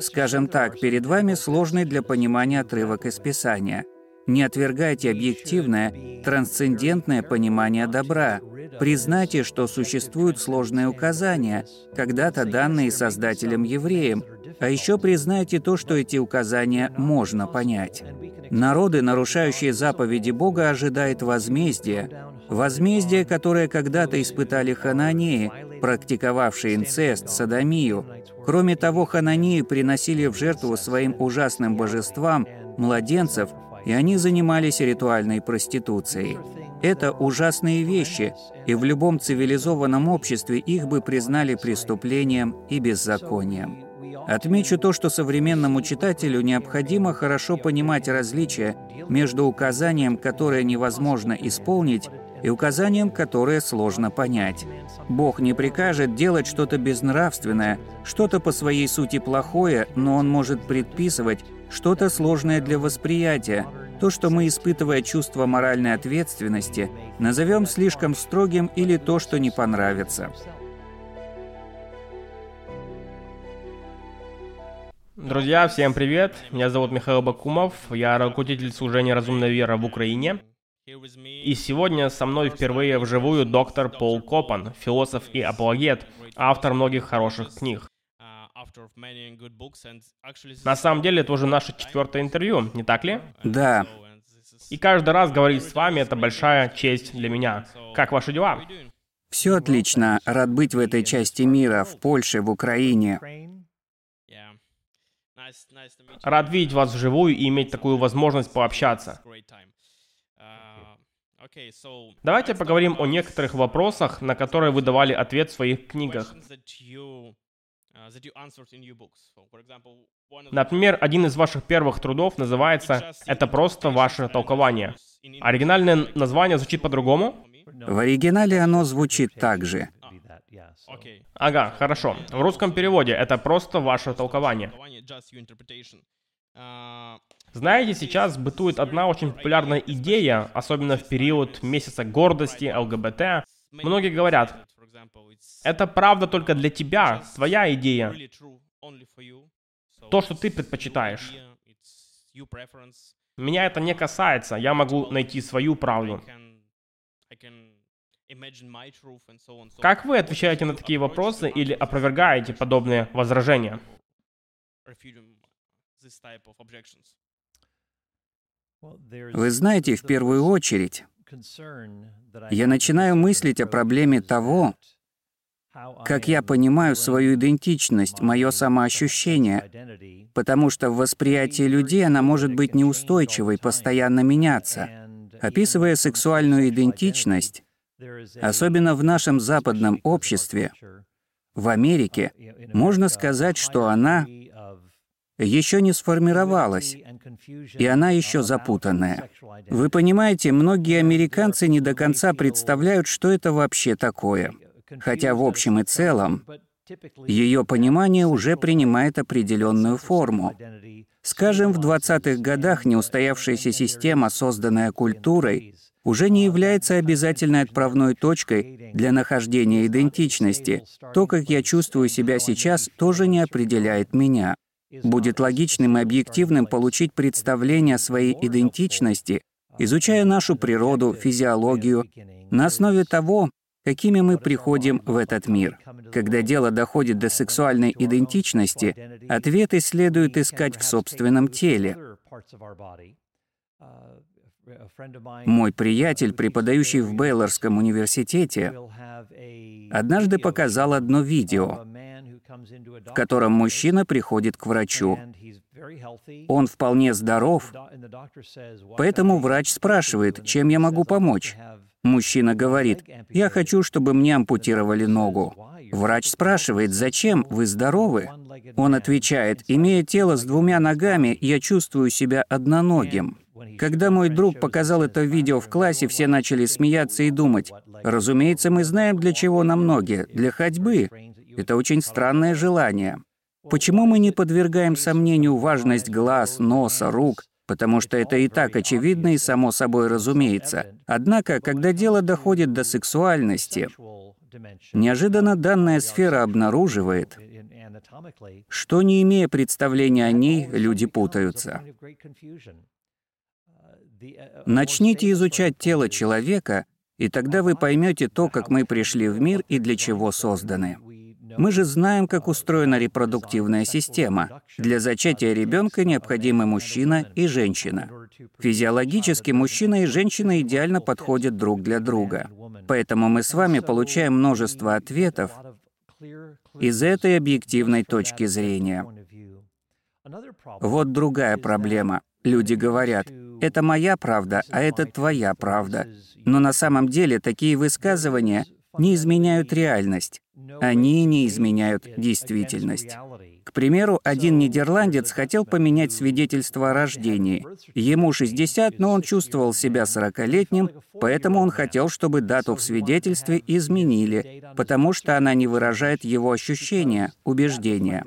Скажем так, перед вами сложный для понимания отрывок из Писания. Не отвергайте объективное, трансцендентное понимание добра. Признайте, что существуют сложные указания, когда-то данные Создателем евреям, а еще признайте то, что эти указания можно понять. Народы, нарушающие заповеди Бога, ожидают возмездия. Возмездие, которое когда-то испытали хананеи, практиковавшие инцест, садомию. Кроме того, хананеи приносили в жертву своим ужасным божествам младенцев – и они занимались ритуальной проституцией. Это ужасные вещи, и в любом цивилизованном обществе их бы признали преступлением и беззаконием. Отмечу то, что современному читателю необходимо хорошо понимать различия между указанием, которое невозможно исполнить, и указанием, которое сложно понять. Бог не прикажет делать что-то безнравственное, что-то по своей сути плохое, но Он может предписывать что-то сложное для восприятия, то, что мы, испытывая чувство моральной ответственности, назовем слишком строгим или то, что не понравится. Друзья, всем привет! Меня зовут Михаил Бакумов, я руководитель служения «Разумная вера» в Украине. И сегодня со мной впервые вживую доктор Пол Копан, философ и апологет, автор многих хороших книг. На самом деле, это уже наше четвертое интервью, не так ли? Да. И каждый раз говорить с вами — это большая честь для меня. Как ваши дела? Все отлично. Рад быть в этой части мира, в Польше, в Украине. Рад видеть вас вживую и иметь такую возможность пообщаться. Давайте поговорим о некоторых вопросах, на которые вы давали ответ в своих книгах. Например, один из ваших первых трудов называется «Это просто ваше толкование». Оригинальное название звучит по-другому? В оригинале оно звучит так же. Ага, хорошо. В русском переводе это просто ваше толкование. Знаете, сейчас бытует одна очень популярная идея, особенно в период месяца гордости, ЛГБТ. Многие говорят, это правда только для тебя, твоя идея. То, что ты предпочитаешь. Меня это не касается, я могу найти свою правду. Как вы отвечаете на такие вопросы или опровергаете подобные возражения? Вы знаете, в первую очередь, я начинаю мыслить о проблеме того, как я понимаю свою идентичность, мое самоощущение, потому что в восприятии людей она может быть неустойчивой, постоянно меняться. Описывая сексуальную идентичность, особенно в нашем западном обществе, в Америке, можно сказать, что она еще не сформировалась, и она еще запутанная. Вы понимаете, многие американцы не до конца представляют, что это вообще такое хотя в общем и целом ее понимание уже принимает определенную форму. Скажем, в 20-х годах неустоявшаяся система, созданная культурой, уже не является обязательной отправной точкой для нахождения идентичности. То, как я чувствую себя сейчас, тоже не определяет меня. Будет логичным и объективным получить представление о своей идентичности, изучая нашу природу, физиологию, на основе того, какими мы приходим в этот мир. Когда дело доходит до сексуальной идентичности, ответы следует искать в собственном теле. Мой приятель, преподающий в Бейлорском университете, однажды показал одно видео, в котором мужчина приходит к врачу. Он вполне здоров, поэтому врач спрашивает, чем я могу помочь. Мужчина говорит, «Я хочу, чтобы мне ампутировали ногу». Врач спрашивает, «Зачем? Вы здоровы?» Он отвечает, «Имея тело с двумя ногами, я чувствую себя одноногим». Когда мой друг показал это видео в классе, все начали смеяться и думать, «Разумеется, мы знаем, для чего нам ноги. Для ходьбы. Это очень странное желание». Почему мы не подвергаем сомнению важность глаз, носа, рук, потому что это и так очевидно и само собой разумеется. Однако, когда дело доходит до сексуальности, неожиданно данная сфера обнаруживает, что, не имея представления о ней, люди путаются. Начните изучать тело человека, и тогда вы поймете то, как мы пришли в мир и для чего созданы. Мы же знаем, как устроена репродуктивная система. Для зачатия ребенка необходимы мужчина и женщина. Физиологически мужчина и женщина идеально подходят друг для друга. Поэтому мы с вами получаем множество ответов из этой объективной точки зрения. Вот другая проблема. Люди говорят, это моя правда, а это твоя правда. Но на самом деле такие высказывания не изменяют реальность. Они не изменяют действительность. К примеру, один нидерландец хотел поменять свидетельство о рождении. Ему 60, но он чувствовал себя 40-летним, поэтому он хотел, чтобы дату в свидетельстве изменили, потому что она не выражает его ощущения, убеждения.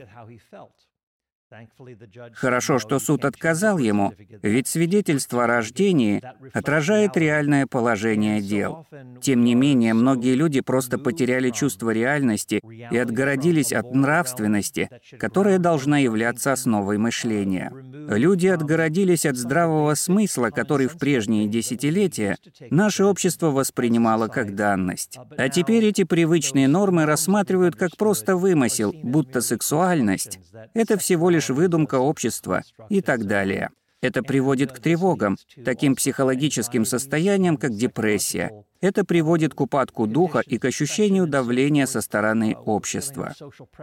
Хорошо, что суд отказал ему, ведь свидетельство о рождении отражает реальное положение дел. Тем не менее, многие люди просто потеряли чувство реальности и отгородились от нравственности, которая должна являться основой мышления. Люди отгородились от здравого смысла, который в прежние десятилетия наше общество воспринимало как данность. А теперь эти привычные нормы рассматривают как просто вымысел, будто сексуальность — это всего лишь лишь выдумка общества и так далее. Это приводит к тревогам, таким психологическим состояниям, как депрессия. Это приводит к упадку духа и к ощущению давления со стороны общества.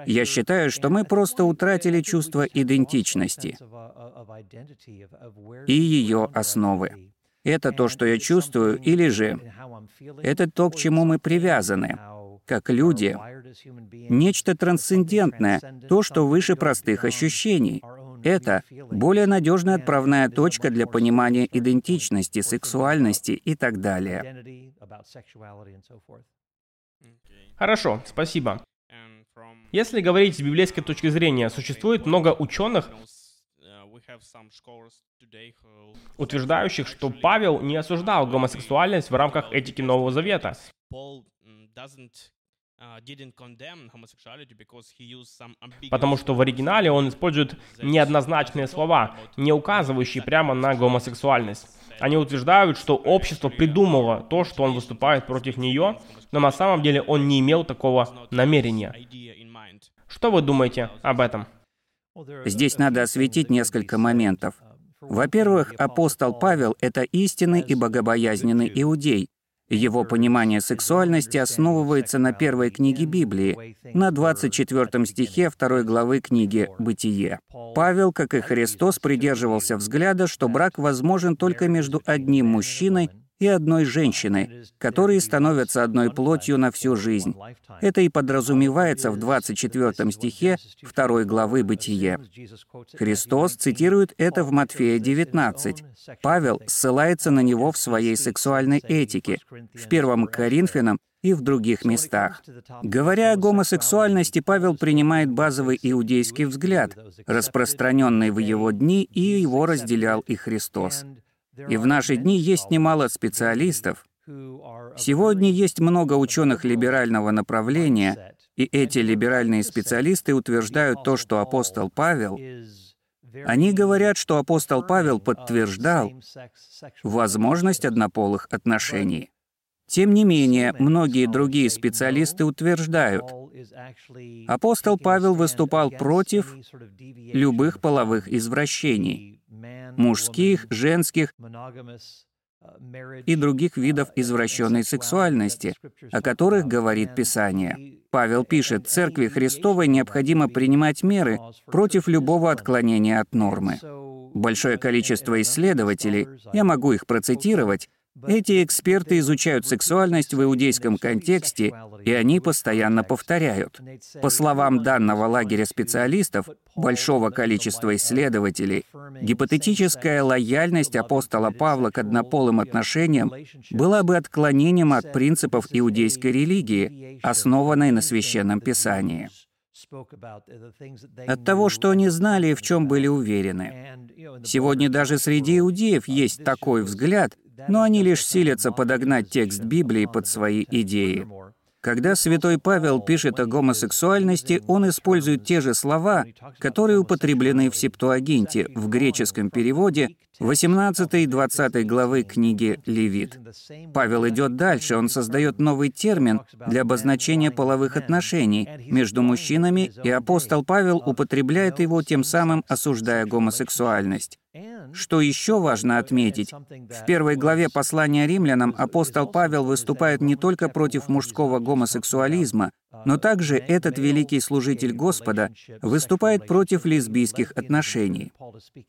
Я считаю, что мы просто утратили чувство идентичности и ее основы. Это то, что я чувствую, или же это то, к чему мы привязаны, как люди, нечто трансцендентное, то, что выше простых ощущений. Это более надежная отправная точка для понимания идентичности, сексуальности и так далее. Хорошо, спасибо. Если говорить с библейской точки зрения, существует много ученых, утверждающих, что Павел не осуждал гомосексуальность в рамках этики Нового Завета. Uh, Потому что в оригинале он использует неоднозначные слова, не указывающие прямо на гомосексуальность. Они утверждают, что общество придумало то, что он выступает против нее, но на самом деле он не имел такого намерения. Что вы думаете об этом? Здесь надо осветить несколько моментов. Во-первых, апостол Павел — это истинный и богобоязненный иудей, его понимание сексуальности основывается на первой книге Библии, на 24 стихе второй главы книги «Бытие». Павел, как и Христос, придерживался взгляда, что брак возможен только между одним мужчиной и одной женщины, которые становятся одной плотью на всю жизнь. Это и подразумевается в 24 стихе 2 главы «Бытие». Христос цитирует это в Матфея 19. Павел ссылается на него в своей сексуальной этике, в 1 Коринфянам и в других местах. Говоря о гомосексуальности, Павел принимает базовый иудейский взгляд, распространенный в его дни, и его разделял и Христос. И в наши дни есть немало специалистов. Сегодня есть много ученых либерального направления, и эти либеральные специалисты утверждают то, что апостол Павел они говорят, что апостол Павел подтверждал возможность однополых отношений. Тем не менее, многие другие специалисты утверждают, апостол Павел выступал против любых половых извращений, мужских, женских и других видов извращенной сексуальности, о которых говорит Писание. Павел пишет, «Церкви Христовой необходимо принимать меры против любого отклонения от нормы». Большое количество исследователей, я могу их процитировать, эти эксперты изучают сексуальность в иудейском контексте, и они постоянно повторяют. По словам данного лагеря специалистов, большого количества исследователей, гипотетическая лояльность апостола Павла к однополым отношениям была бы отклонением от принципов иудейской религии, основанной на священном писании от того, что они знали и в чем были уверены. Сегодня даже среди иудеев есть такой взгляд, но они лишь силятся подогнать текст Библии под свои идеи. Когда святой Павел пишет о гомосексуальности, он использует те же слова, которые употреблены в Септуагинте, в греческом переводе 18 и 20 главы книги Левит. Павел идет дальше, он создает новый термин для обозначения половых отношений между мужчинами, и апостол Павел употребляет его, тем самым осуждая гомосексуальность. Что еще важно отметить, в первой главе послания римлянам апостол Павел выступает не только против мужского гомосексуализма, но также этот великий служитель Господа выступает против лесбийских отношений.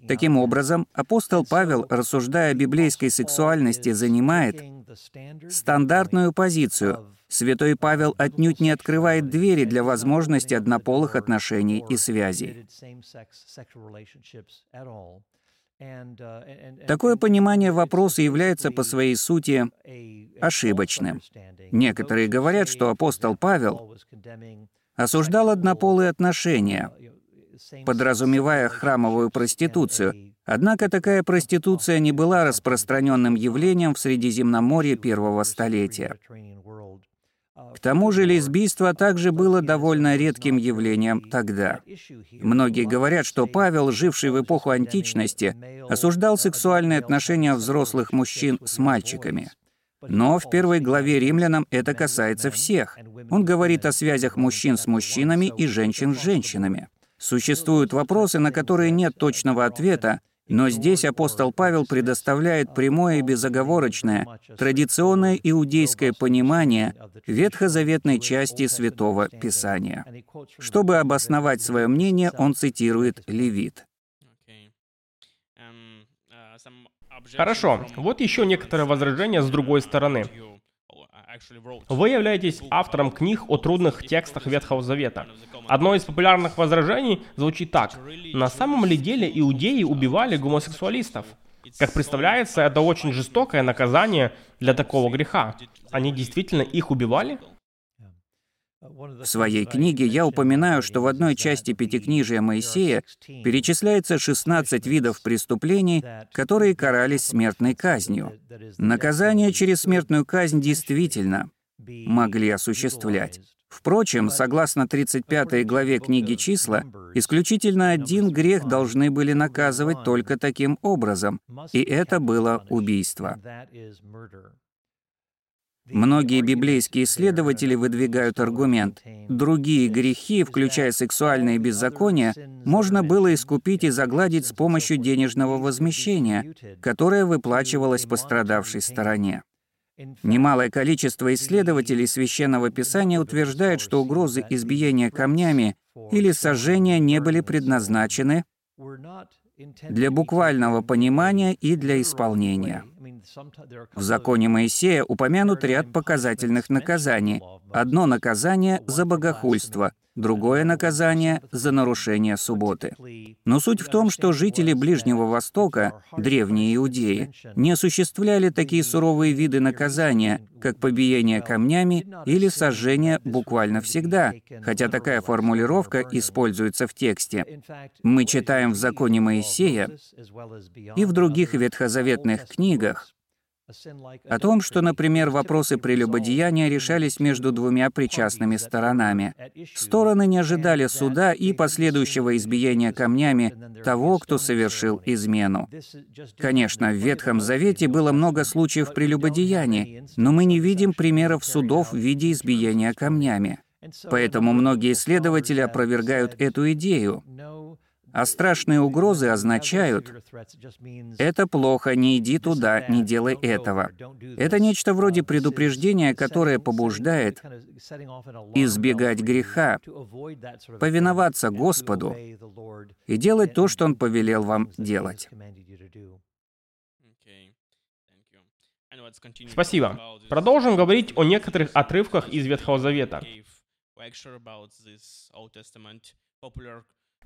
Таким образом, апостол Павел, рассуждая о библейской сексуальности, занимает стандартную позицию. Святой Павел отнюдь не открывает двери для возможности однополых отношений и связей. Такое понимание вопроса является по своей сути ошибочным. Некоторые говорят, что апостол Павел осуждал однополые отношения, подразумевая храмовую проституцию. Однако такая проституция не была распространенным явлением в Средиземноморье первого столетия. К тому же лесбийство также было довольно редким явлением тогда. Многие говорят, что Павел, живший в эпоху античности, осуждал сексуальные отношения взрослых мужчин с мальчиками. Но в первой главе римлянам это касается всех. Он говорит о связях мужчин с мужчинами и женщин с женщинами. Существуют вопросы, на которые нет точного ответа, но здесь апостол Павел предоставляет прямое и безоговорочное, традиционное иудейское понимание ветхозаветной части Святого Писания. Чтобы обосновать свое мнение, он цитирует Левит. Хорошо, вот еще некоторые возражения с другой стороны. Вы являетесь автором книг о трудных текстах Ветхого Завета. Одно из популярных возражений звучит так. На самом ли деле иудеи убивали гомосексуалистов? Как представляется, это очень жестокое наказание для такого греха. Они действительно их убивали? В своей книге я упоминаю, что в одной части Пятикнижия Моисея перечисляется 16 видов преступлений, которые карались смертной казнью. Наказание через смертную казнь действительно могли осуществлять. Впрочем, согласно 35 главе книги «Числа», исключительно один грех должны были наказывать только таким образом, и это было убийство. Многие библейские исследователи выдвигают аргумент. Другие грехи, включая сексуальные беззакония, можно было искупить и загладить с помощью денежного возмещения, которое выплачивалось пострадавшей стороне. Немалое количество исследователей Священного Писания утверждает, что угрозы избиения камнями или сожжения не были предназначены для буквального понимания и для исполнения. В законе Моисея упомянут ряд показательных наказаний. Одно наказание за богохульство, другое наказание за нарушение субботы. Но суть в том, что жители Ближнего Востока, древние иудеи, не осуществляли такие суровые виды наказания, как побиение камнями или сожжение буквально всегда, хотя такая формулировка используется в тексте. Мы читаем в законе Моисея и в других ветхозаветных книгах о том, что, например, вопросы прелюбодеяния решались между двумя причастными сторонами. Стороны не ожидали суда и последующего избиения камнями того, кто совершил измену. Конечно, в Ветхом Завете было много случаев прелюбодеяния, но мы не видим примеров судов в виде избиения камнями. Поэтому многие исследователи опровергают эту идею. А страшные угрозы означают «это плохо, не иди туда, не делай этого». Это нечто вроде предупреждения, которое побуждает избегать греха, повиноваться Господу и делать то, что Он повелел вам делать. Спасибо. Продолжим говорить о некоторых отрывках из Ветхого Завета.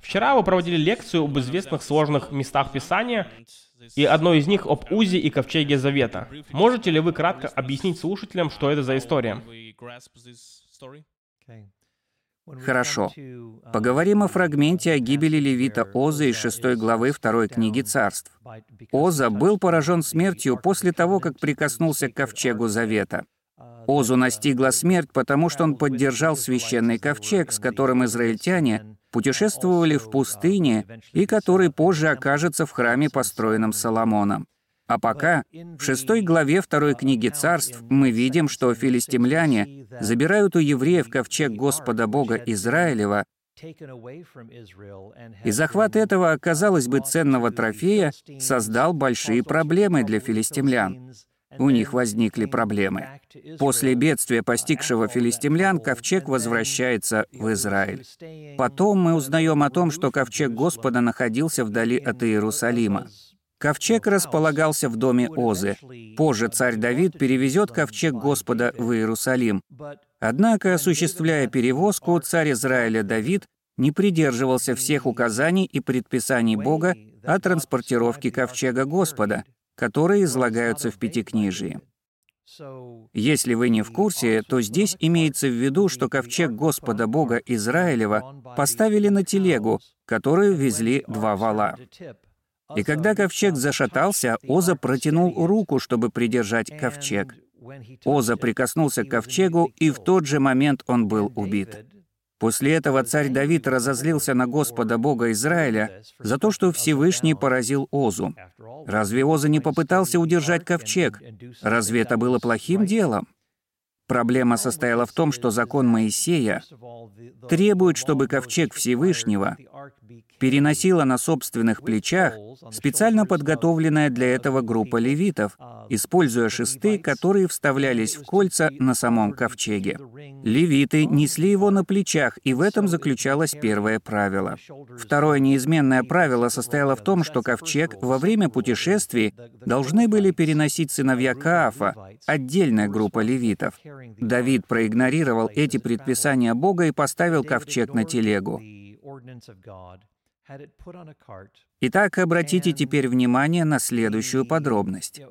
Вчера вы проводили лекцию об известных сложных местах Писания, и одно из них об Узе и Ковчеге Завета. Можете ли вы кратко объяснить слушателям, что это за история? Хорошо. Поговорим о фрагменте о гибели левита Оза из 6 главы 2 книги царств. Оза был поражен смертью после того, как прикоснулся к ковчегу Завета. Озу настигла смерть, потому что он поддержал священный ковчег, с которым израильтяне путешествовали в пустыне и который позже окажется в храме, построенном Соломоном. А пока в шестой главе второй книги царств мы видим, что филистимляне забирают у евреев ковчег Господа Бога Израилева, и захват этого, казалось бы, ценного трофея создал большие проблемы для филистимлян. У них возникли проблемы. После бедствия, постигшего филистимлян, ковчег возвращается в Израиль. Потом мы узнаем о том, что ковчег Господа находился вдали от Иерусалима. Ковчег располагался в доме Озы. Позже царь Давид перевезет ковчег Господа в Иерусалим. Однако, осуществляя перевозку, царь Израиля Давид не придерживался всех указаний и предписаний Бога о транспортировке ковчега Господа, которые излагаются в Пятикнижии. Если вы не в курсе, то здесь имеется в виду, что ковчег Господа Бога Израилева поставили на телегу, которую везли два вала. И когда ковчег зашатался, Оза протянул руку, чтобы придержать ковчег. Оза прикоснулся к ковчегу, и в тот же момент он был убит. После этого царь Давид разозлился на Господа Бога Израиля за то, что Всевышний поразил Озу. Разве Оза не попытался удержать ковчег? Разве это было плохим делом? Проблема состояла в том, что закон Моисея требует, чтобы ковчег Всевышнего переносила на собственных плечах специально подготовленная для этого группа левитов, используя шесты, которые вставлялись в кольца на самом ковчеге. Левиты несли его на плечах, и в этом заключалось первое правило. Второе неизменное правило состояло в том, что ковчег во время путешествий должны были переносить сыновья Каафа, отдельная группа левитов. Давид проигнорировал эти предписания Бога и поставил ковчег на телегу. Итак, обратите теперь внимание на следующую подробность.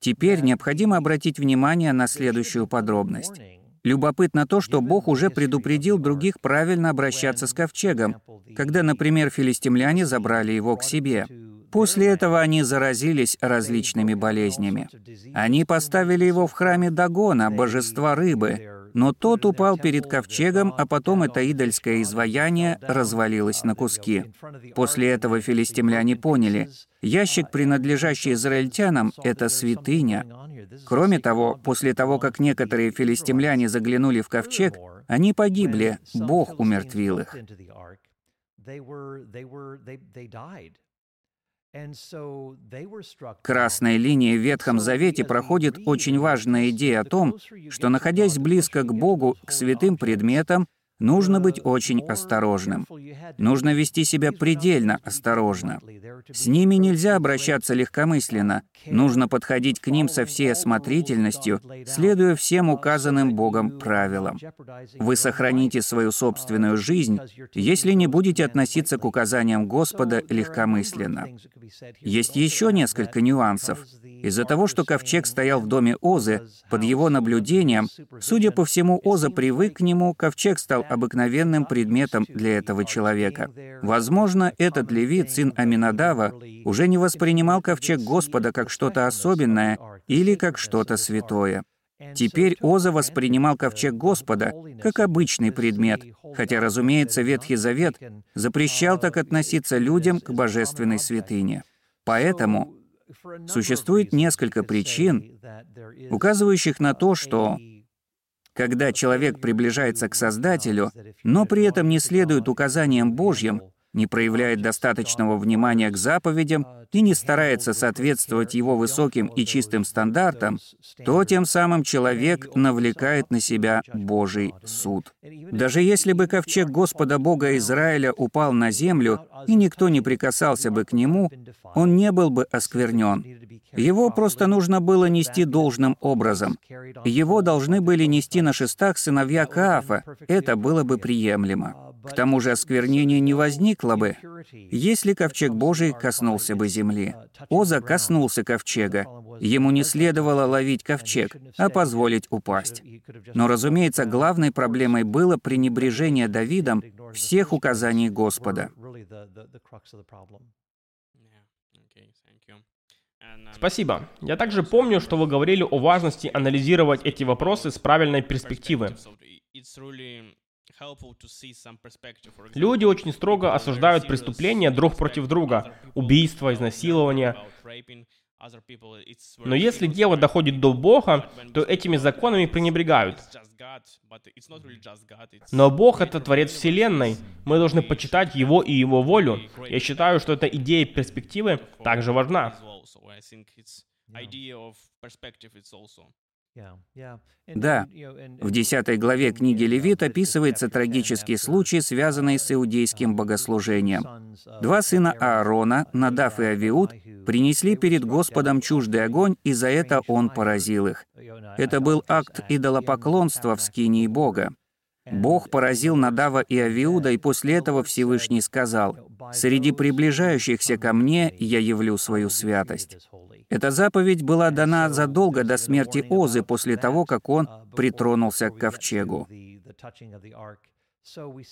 Теперь необходимо обратить внимание на следующую подробность. Любопытно то, что Бог уже предупредил других правильно обращаться с ковчегом, когда, например, филистимляне забрали его к себе. После этого они заразились различными болезнями. Они поставили его в храме Дагона, божества рыбы, но тот упал перед ковчегом, а потом это идольское изваяние развалилось на куски. После этого филистимляне поняли, ящик, принадлежащий израильтянам, — это святыня. Кроме того, после того, как некоторые филистимляне заглянули в ковчег, они погибли, Бог умертвил их. Красной линией в Ветхом Завете проходит очень важная идея о том, что, находясь близко к Богу, к святым предметам, Нужно быть очень осторожным. Нужно вести себя предельно осторожно. С ними нельзя обращаться легкомысленно. Нужно подходить к ним со всей осмотрительностью, следуя всем указанным Богом правилам. Вы сохраните свою собственную жизнь, если не будете относиться к указаниям Господа легкомысленно. Есть еще несколько нюансов. Из-за того, что ковчег стоял в доме Озы, под его наблюдением, судя по всему, Оза привык к нему, ковчег стал обыкновенным предметом для этого человека. Возможно, этот левит, сын Аминадава, уже не воспринимал ковчег Господа как что-то особенное или как что-то святое. Теперь Оза воспринимал ковчег Господа как обычный предмет, хотя, разумеется, Ветхий Завет запрещал так относиться людям к божественной святыне. Поэтому Существует несколько причин, указывающих на то, что когда человек приближается к Создателю, но при этом не следует указаниям Божьим, не проявляет достаточного внимания к заповедям и не старается соответствовать его высоким и чистым стандартам, то тем самым человек навлекает на себя Божий суд. Даже если бы ковчег Господа Бога Израиля упал на землю, и никто не прикасался бы к нему, он не был бы осквернен. Его просто нужно было нести должным образом. Его должны были нести на шестах сыновья Каафа. Это было бы приемлемо. К тому же осквернение не возникло бы, если ковчег Божий коснулся бы земли. Оза коснулся ковчега. Ему не следовало ловить ковчег, а позволить упасть. Но, разумеется, главной проблемой было пренебрежение Давидом всех указаний Господа. Спасибо. Я также помню, что вы говорили о важности анализировать эти вопросы с правильной перспективы. Люди очень строго осуждают преступления друг против друга, убийства, изнасилования. Но если дело доходит до Бога, то этими законами пренебрегают. Но Бог — это Творец Вселенной. Мы должны почитать Его и Его волю. Я считаю, что эта идея перспективы также важна. Да, в десятой главе книги Левит описывается трагический случай, связанный с иудейским богослужением. Два сына Аарона, Надав и Авиуд, принесли перед Господом чуждый огонь, и за это он поразил их. Это был акт идолопоклонства в скинии Бога. Бог поразил Надава и Авиуда, и после этого Всевышний сказал, «Среди приближающихся ко мне я явлю свою святость». Эта заповедь была дана задолго до смерти Озы после того, как он притронулся к ковчегу.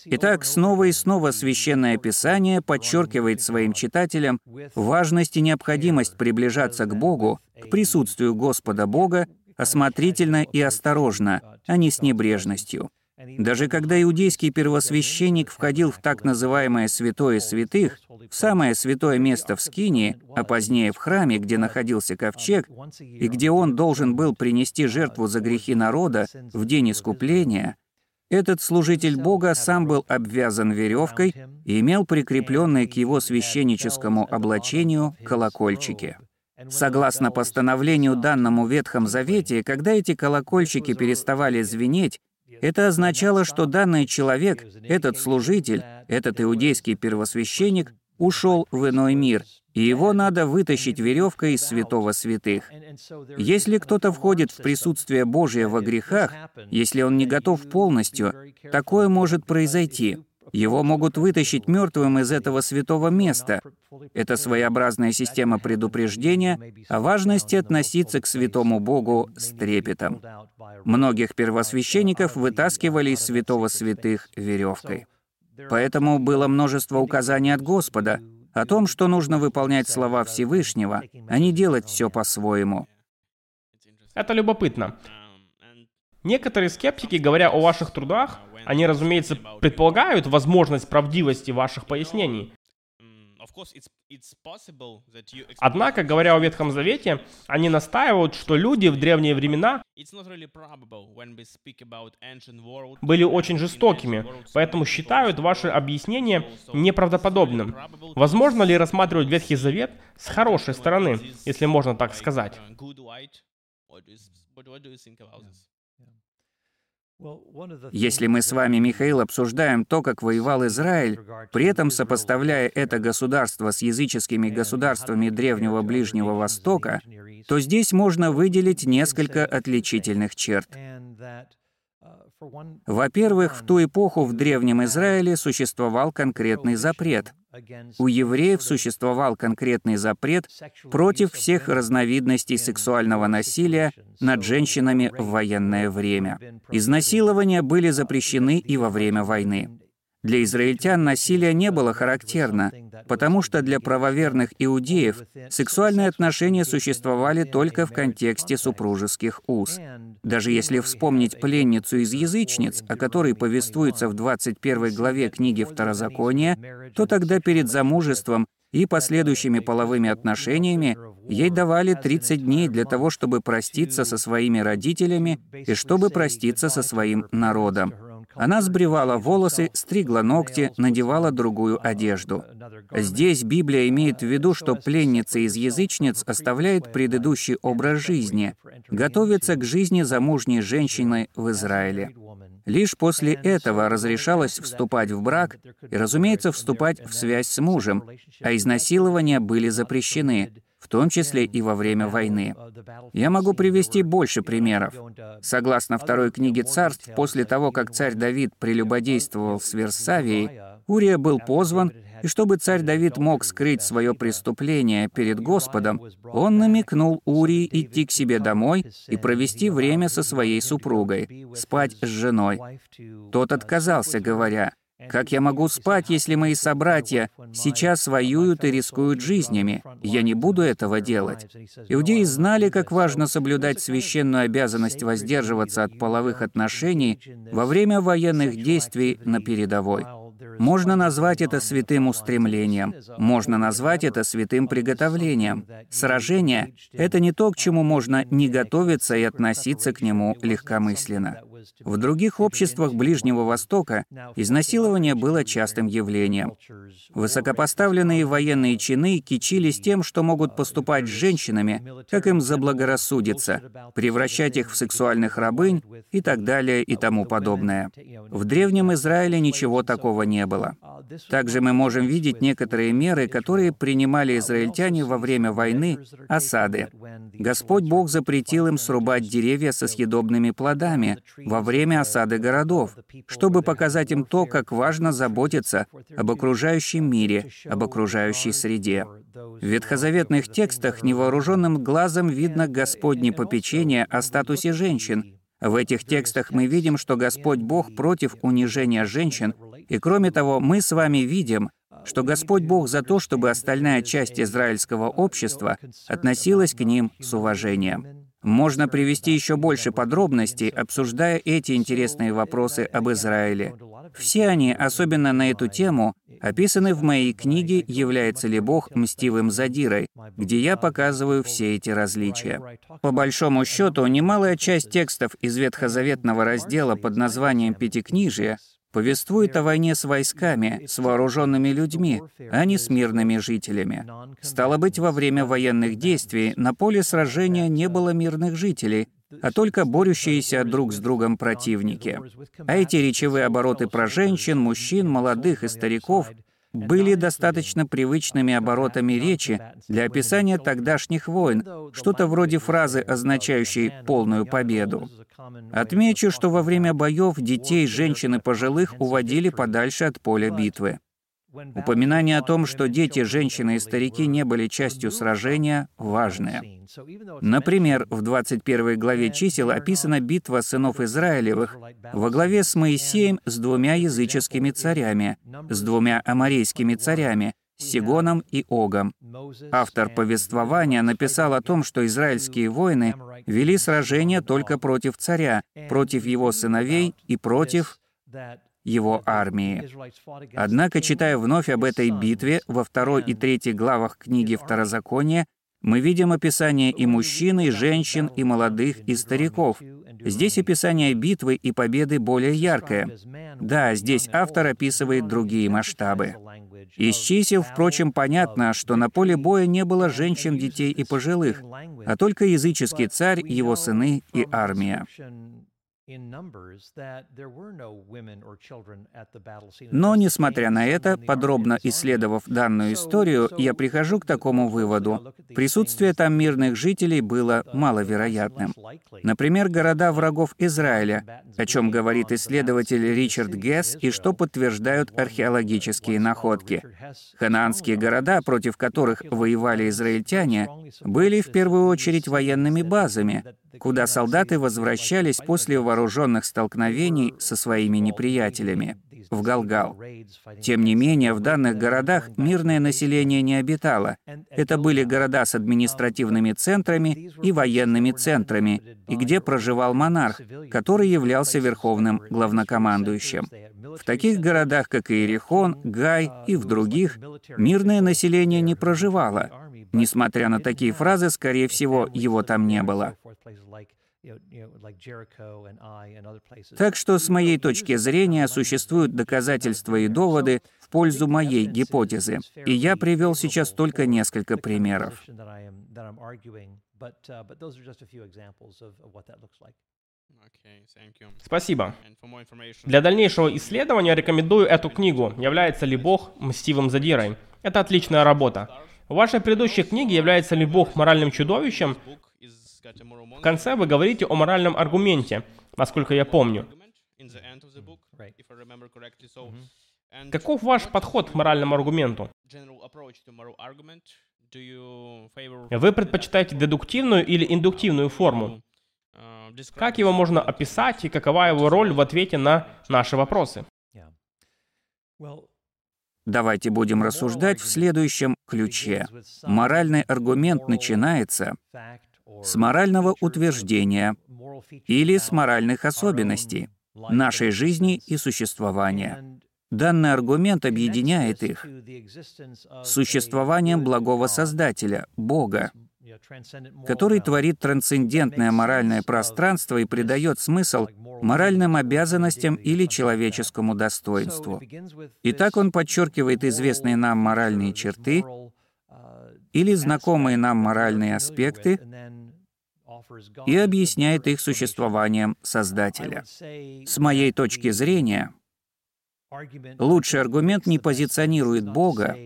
Итак, снова и снова Священное Писание подчеркивает своим читателям важность и необходимость приближаться к Богу, к присутствию Господа Бога, осмотрительно и осторожно, а не с небрежностью. Даже когда иудейский первосвященник входил в так называемое «святое святых», в самое святое место в Скинии, а позднее в храме, где находился ковчег, и где он должен был принести жертву за грехи народа в день искупления, этот служитель Бога сам был обвязан веревкой и имел прикрепленные к его священническому облачению колокольчики. Согласно постановлению данному Ветхом Завете, когда эти колокольчики переставали звенеть, это означало, что данный человек, этот служитель, этот иудейский первосвященник, ушел в иной мир, и его надо вытащить веревкой из святого святых. Если кто-то входит в присутствие Божие во грехах, если он не готов полностью, такое может произойти. Его могут вытащить мертвым из этого святого места. Это своеобразная система предупреждения о важности относиться к святому Богу с трепетом. Многих первосвященников вытаскивали из святого святых веревкой. Поэтому было множество указаний от Господа о том, что нужно выполнять слова Всевышнего, а не делать все по-своему. Это любопытно. Некоторые скептики, говоря о ваших трудах, они, разумеется, предполагают возможность правдивости ваших пояснений. Однако, говоря о Ветхом Завете, они настаивают, что люди в древние времена были очень жестокими, поэтому считают ваше объяснение неправдоподобным. Возможно ли рассматривать Ветхий Завет с хорошей стороны, если можно так сказать? Если мы с вами, Михаил, обсуждаем то, как воевал Израиль, при этом сопоставляя это государство с языческими государствами Древнего Ближнего Востока, то здесь можно выделить несколько отличительных черт. Во-первых, в ту эпоху в Древнем Израиле существовал конкретный запрет. У евреев существовал конкретный запрет против всех разновидностей сексуального насилия над женщинами в военное время. Изнасилования были запрещены и во время войны. Для израильтян насилие не было характерно, потому что для правоверных иудеев сексуальные отношения существовали только в контексте супружеских уз. Даже если вспомнить пленницу из язычниц, о которой повествуется в 21 главе книги Второзакония, то тогда перед замужеством и последующими половыми отношениями ей давали 30 дней для того, чтобы проститься со своими родителями и чтобы проститься со своим народом. Она сбривала волосы, стригла ногти, надевала другую одежду. Здесь Библия имеет в виду, что пленница из язычниц оставляет предыдущий образ жизни, готовится к жизни замужней женщины в Израиле. Лишь после этого разрешалось вступать в брак и, разумеется, вступать в связь с мужем, а изнасилования были запрещены том числе и во время войны. Я могу привести больше примеров. Согласно второй книге царств, после того, как царь Давид прелюбодействовал с Версавией, Урия был позван, и чтобы царь Давид мог скрыть свое преступление перед Господом, он намекнул Урии идти к себе домой и провести время со своей супругой, спать с женой. Тот отказался, говоря, Как я могу спать, если мои собратья сейчас воюют и рискуют жизнями? Я не буду этого делать. Иудеи знали, как важно соблюдать священную обязанность воздерживаться от половых отношений во время военных действий на передовой. Можно назвать это святым устремлением, можно назвать это святым приготовлением. Сражение — это не то, к чему можно не готовиться и относиться к нему легкомысленно. В других обществах Ближнего Востока изнасилование было частым явлением. Высокопоставленные военные чины кичились тем, что могут поступать с женщинами, как им заблагорассудится, превращать их в сексуальных рабынь и так далее и тому подобное. В Древнем Израиле ничего такого не было. Также мы можем видеть некоторые меры, которые принимали израильтяне во время войны, осады. Господь Бог запретил им срубать деревья со съедобными плодами во время осады городов, чтобы показать им то, как важно заботиться об окружающем мире, об окружающей среде. В ветхозаветных текстах невооруженным глазом видно Господне попечение о статусе женщин. В этих текстах мы видим, что Господь Бог против унижения женщин и кроме того, мы с вами видим, что Господь Бог за то, чтобы остальная часть израильского общества относилась к ним с уважением. Можно привести еще больше подробностей, обсуждая эти интересные вопросы об Израиле. Все они, особенно на эту тему, описаны в моей книге «Является ли Бог мстивым задирой», где я показываю все эти различия. По большому счету, немалая часть текстов из ветхозаветного раздела под названием «Пятикнижие» повествует о войне с войсками, с вооруженными людьми, а не с мирными жителями. Стало быть, во время военных действий на поле сражения не было мирных жителей, а только борющиеся друг с другом противники. А эти речевые обороты про женщин, мужчин, молодых и стариков были достаточно привычными оборотами речи для описания тогдашних войн, что-то вроде фразы, означающей полную победу. Отмечу, что во время боев детей, женщин и пожилых уводили подальше от поля битвы. Упоминание о том, что дети, женщины и старики не были частью сражения, важное. Например, в 21 главе чисел описана битва сынов Израилевых во главе с Моисеем с двумя языческими царями, с двумя аморейскими царями, Сигоном и Огом. Автор повествования написал о том, что израильские воины вели сражение только против царя, против его сыновей и против его армии. Однако, читая вновь об этой битве во второй и третьей главах книги Второзакония, мы видим описание и мужчин, и женщин, и молодых, и стариков. Здесь описание битвы и победы более яркое. Да, здесь автор описывает другие масштабы. Из чисел, впрочем, понятно, что на поле боя не было женщин, детей и пожилых, а только языческий царь, его сыны и армия. Но, несмотря на это, подробно исследовав данную историю, я прихожу к такому выводу. Присутствие там мирных жителей было маловероятным. Например, города врагов Израиля, о чем говорит исследователь Ричард Гесс и что подтверждают археологические находки. Ханаанские города, против которых воевали израильтяне, были в первую очередь военными базами, куда солдаты возвращались после вооруженных столкновений со своими неприятелями, в Галгал. Тем не менее, в данных городах мирное население не обитало. Это были города с административными центрами и военными центрами, и где проживал монарх, который являлся верховным главнокомандующим. В таких городах, как Иерихон, Гай и в других, мирное население не проживало, Несмотря на такие фразы, скорее всего, его там не было. Так что, с моей точки зрения, существуют доказательства и доводы в пользу моей гипотезы. И я привел сейчас только несколько примеров. Спасибо. Для дальнейшего исследования рекомендую эту книгу «Является ли Бог мстивым задирой?». Это отличная работа. В вашей предыдущей книге является ли Бог моральным чудовищем? В конце вы говорите о моральном аргументе, насколько я помню. Каков ваш подход к моральному аргументу? Вы предпочитаете дедуктивную или индуктивную форму? Как его можно описать и какова его роль в ответе на наши вопросы? Давайте будем рассуждать в следующем ключе. Моральный аргумент начинается с морального утверждения или с моральных особенностей нашей жизни и существования. Данный аргумент объединяет их с существованием благого Создателя, Бога, который творит трансцендентное моральное пространство и придает смысл моральным обязанностям или человеческому достоинству. Итак, он подчеркивает известные нам моральные черты или знакомые нам моральные аспекты и объясняет их существованием Создателя. С моей точки зрения, лучший аргумент не позиционирует Бога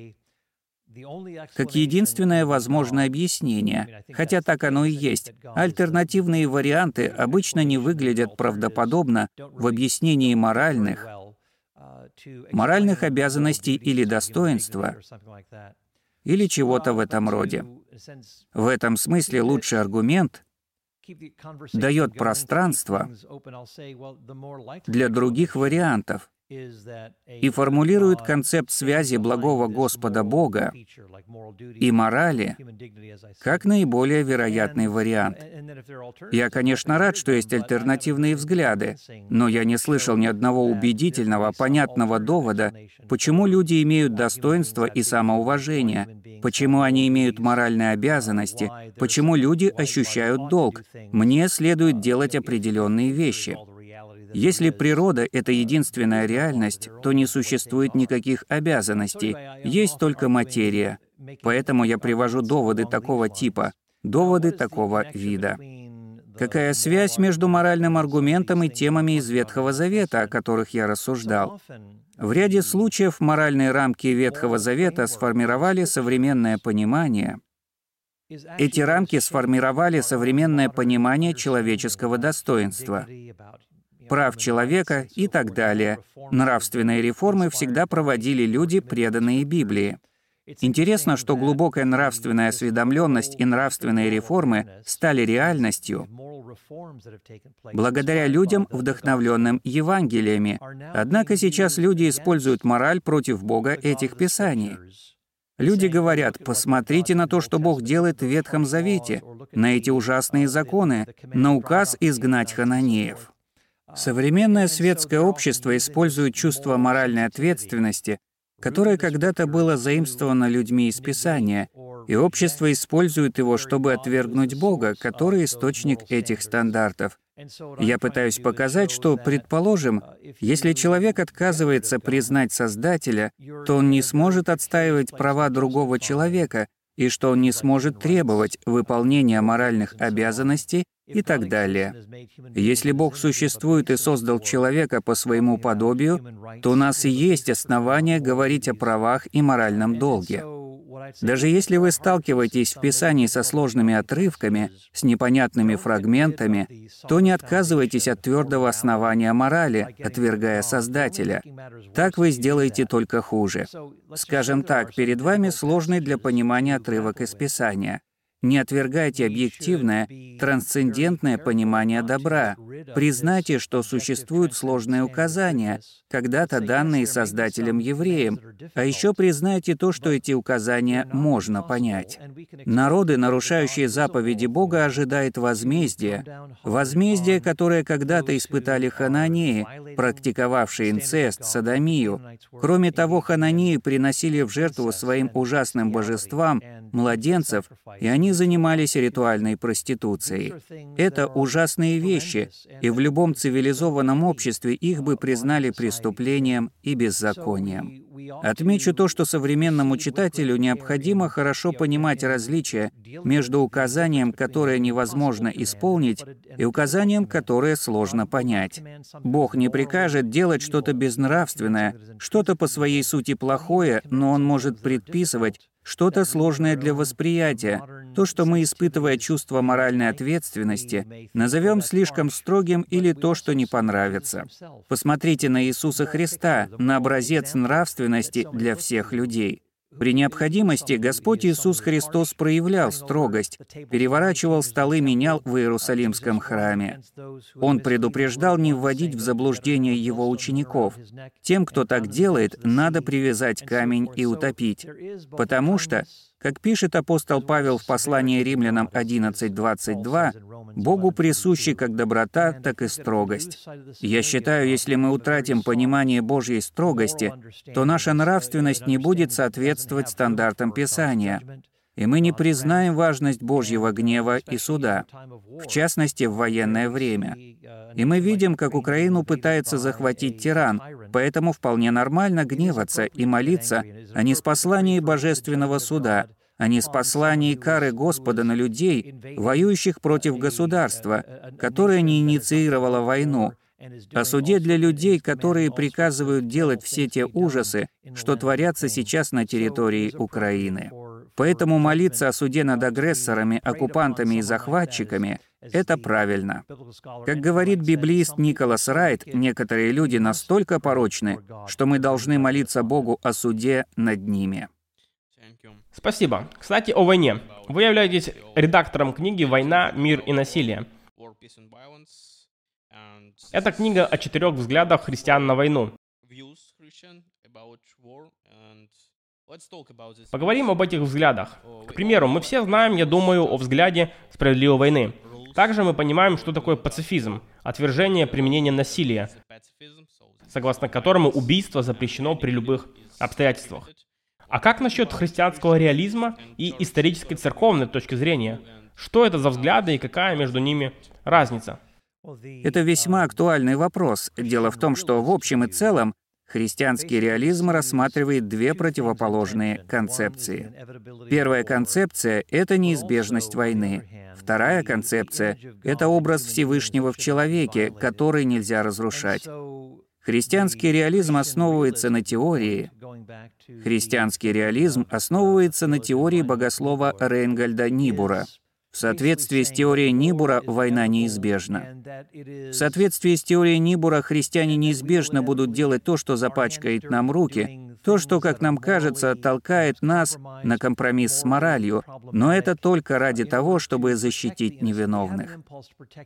как единственное возможное объяснение, хотя так оно и есть. Альтернативные варианты обычно не выглядят правдоподобно в объяснении моральных, моральных обязанностей или достоинства, или чего-то в этом роде. В этом смысле лучший аргумент дает пространство для других вариантов, и формулирует концепт связи благого Господа Бога и морали как наиболее вероятный вариант. Я, конечно, рад, что есть альтернативные взгляды, но я не слышал ни одного убедительного, понятного довода, почему люди имеют достоинство и самоуважение, почему они имеют моральные обязанности, почему люди ощущают долг. Мне следует делать определенные вещи. Если природа — это единственная реальность, то не существует никаких обязанностей, есть только материя. Поэтому я привожу доводы такого типа, доводы такого вида. Какая связь между моральным аргументом и темами из Ветхого Завета, о которых я рассуждал? В ряде случаев моральные рамки Ветхого Завета сформировали современное понимание. Эти рамки сформировали современное понимание человеческого достоинства прав человека и так далее. Нравственные реформы всегда проводили люди, преданные Библии. Интересно, что глубокая нравственная осведомленность и нравственные реформы стали реальностью благодаря людям, вдохновленным Евангелиями. Однако сейчас люди используют мораль против Бога этих писаний. Люди говорят, посмотрите на то, что Бог делает в Ветхом Завете, на эти ужасные законы, на указ изгнать хананеев. Современное светское общество использует чувство моральной ответственности, которое когда-то было заимствовано людьми из Писания, и общество использует его, чтобы отвергнуть Бога, который источник этих стандартов. Я пытаюсь показать, что, предположим, если человек отказывается признать Создателя, то он не сможет отстаивать права другого человека, и что он не сможет требовать выполнения моральных обязанностей и так далее. Если Бог существует и создал человека по своему подобию, то у нас есть основания говорить о правах и моральном долге. Даже если вы сталкиваетесь в Писании со сложными отрывками, с непонятными фрагментами, то не отказывайтесь от твердого основания морали, отвергая Создателя. Так вы сделаете только хуже. Скажем так, перед вами сложный для понимания отрывок из Писания. Не отвергайте объективное, трансцендентное понимание добра. Признайте, что существуют сложные указания, когда-то данные Создателем евреям, а еще признайте то, что эти указания можно понять. Народы, нарушающие заповеди Бога, ожидают возмездия. Возмездие, которое когда-то испытали хананеи, практиковавшие инцест, садомию. Кроме того, хананеи приносили в жертву своим ужасным божествам младенцев, и они занимались ритуальной проституцией. Это ужасные вещи, и в любом цивилизованном обществе их бы признали преступлением и беззаконием. Отмечу то, что современному читателю необходимо хорошо понимать различия между указанием, которое невозможно исполнить, и указанием, которое сложно понять. Бог не прикажет делать что-то безнравственное, что-то по своей сути плохое, но Он может предписывать что-то сложное для восприятия, то, что мы, испытывая чувство моральной ответственности, назовем слишком строгим или то, что не понравится. Посмотрите на Иисуса Христа, на образец нравственности для всех людей. При необходимости Господь Иисус Христос проявлял строгость, переворачивал столы, менял в Иерусалимском храме. Он предупреждал не вводить в заблуждение его учеников. Тем, кто так делает, надо привязать камень и утопить. Потому что, как пишет апостол Павел в послании римлянам 11.22, Богу присущи как доброта, так и строгость. Я считаю, если мы утратим понимание Божьей строгости, то наша нравственность не будет соответствовать стандартам Писания, и мы не признаем важность Божьего гнева и суда, в частности, в военное время. И мы видим, как Украину пытается захватить тиран, поэтому вполне нормально гневаться и молиться о неспослании божественного суда, о неспослании кары Господа на людей, воюющих против государства, которое не инициировало войну, о суде для людей, которые приказывают делать все те ужасы, что творятся сейчас на территории Украины. Поэтому молиться о суде над агрессорами, оккупантами и захватчиками — это правильно. Как говорит библиист Николас Райт, некоторые люди настолько порочны, что мы должны молиться Богу о суде над ними. Спасибо. Кстати, о войне. Вы являетесь редактором книги «Война, мир и насилие». Это книга о четырех взглядах христиан на войну. Поговорим об этих взглядах. К примеру, мы все знаем, я думаю, о взгляде справедливой войны. Также мы понимаем, что такое пацифизм, отвержение применения насилия, согласно которому убийство запрещено при любых обстоятельствах. А как насчет христианского реализма и исторической церковной точки зрения? Что это за взгляды и какая между ними разница? Это весьма актуальный вопрос. Дело в том, что в общем и целом Христианский реализм рассматривает две противоположные концепции. Первая концепция — это неизбежность войны. Вторая концепция — это образ Всевышнего в человеке, который нельзя разрушать. Христианский реализм основывается на теории. Христианский реализм основывается на теории богослова Рейнгольда Нибура — в соответствии с теорией Нибура война неизбежна. В соответствии с теорией Нибура христиане неизбежно будут делать то, что запачкает нам руки, то, что, как нам кажется, толкает нас на компромисс с моралью, но это только ради того, чтобы защитить невиновных.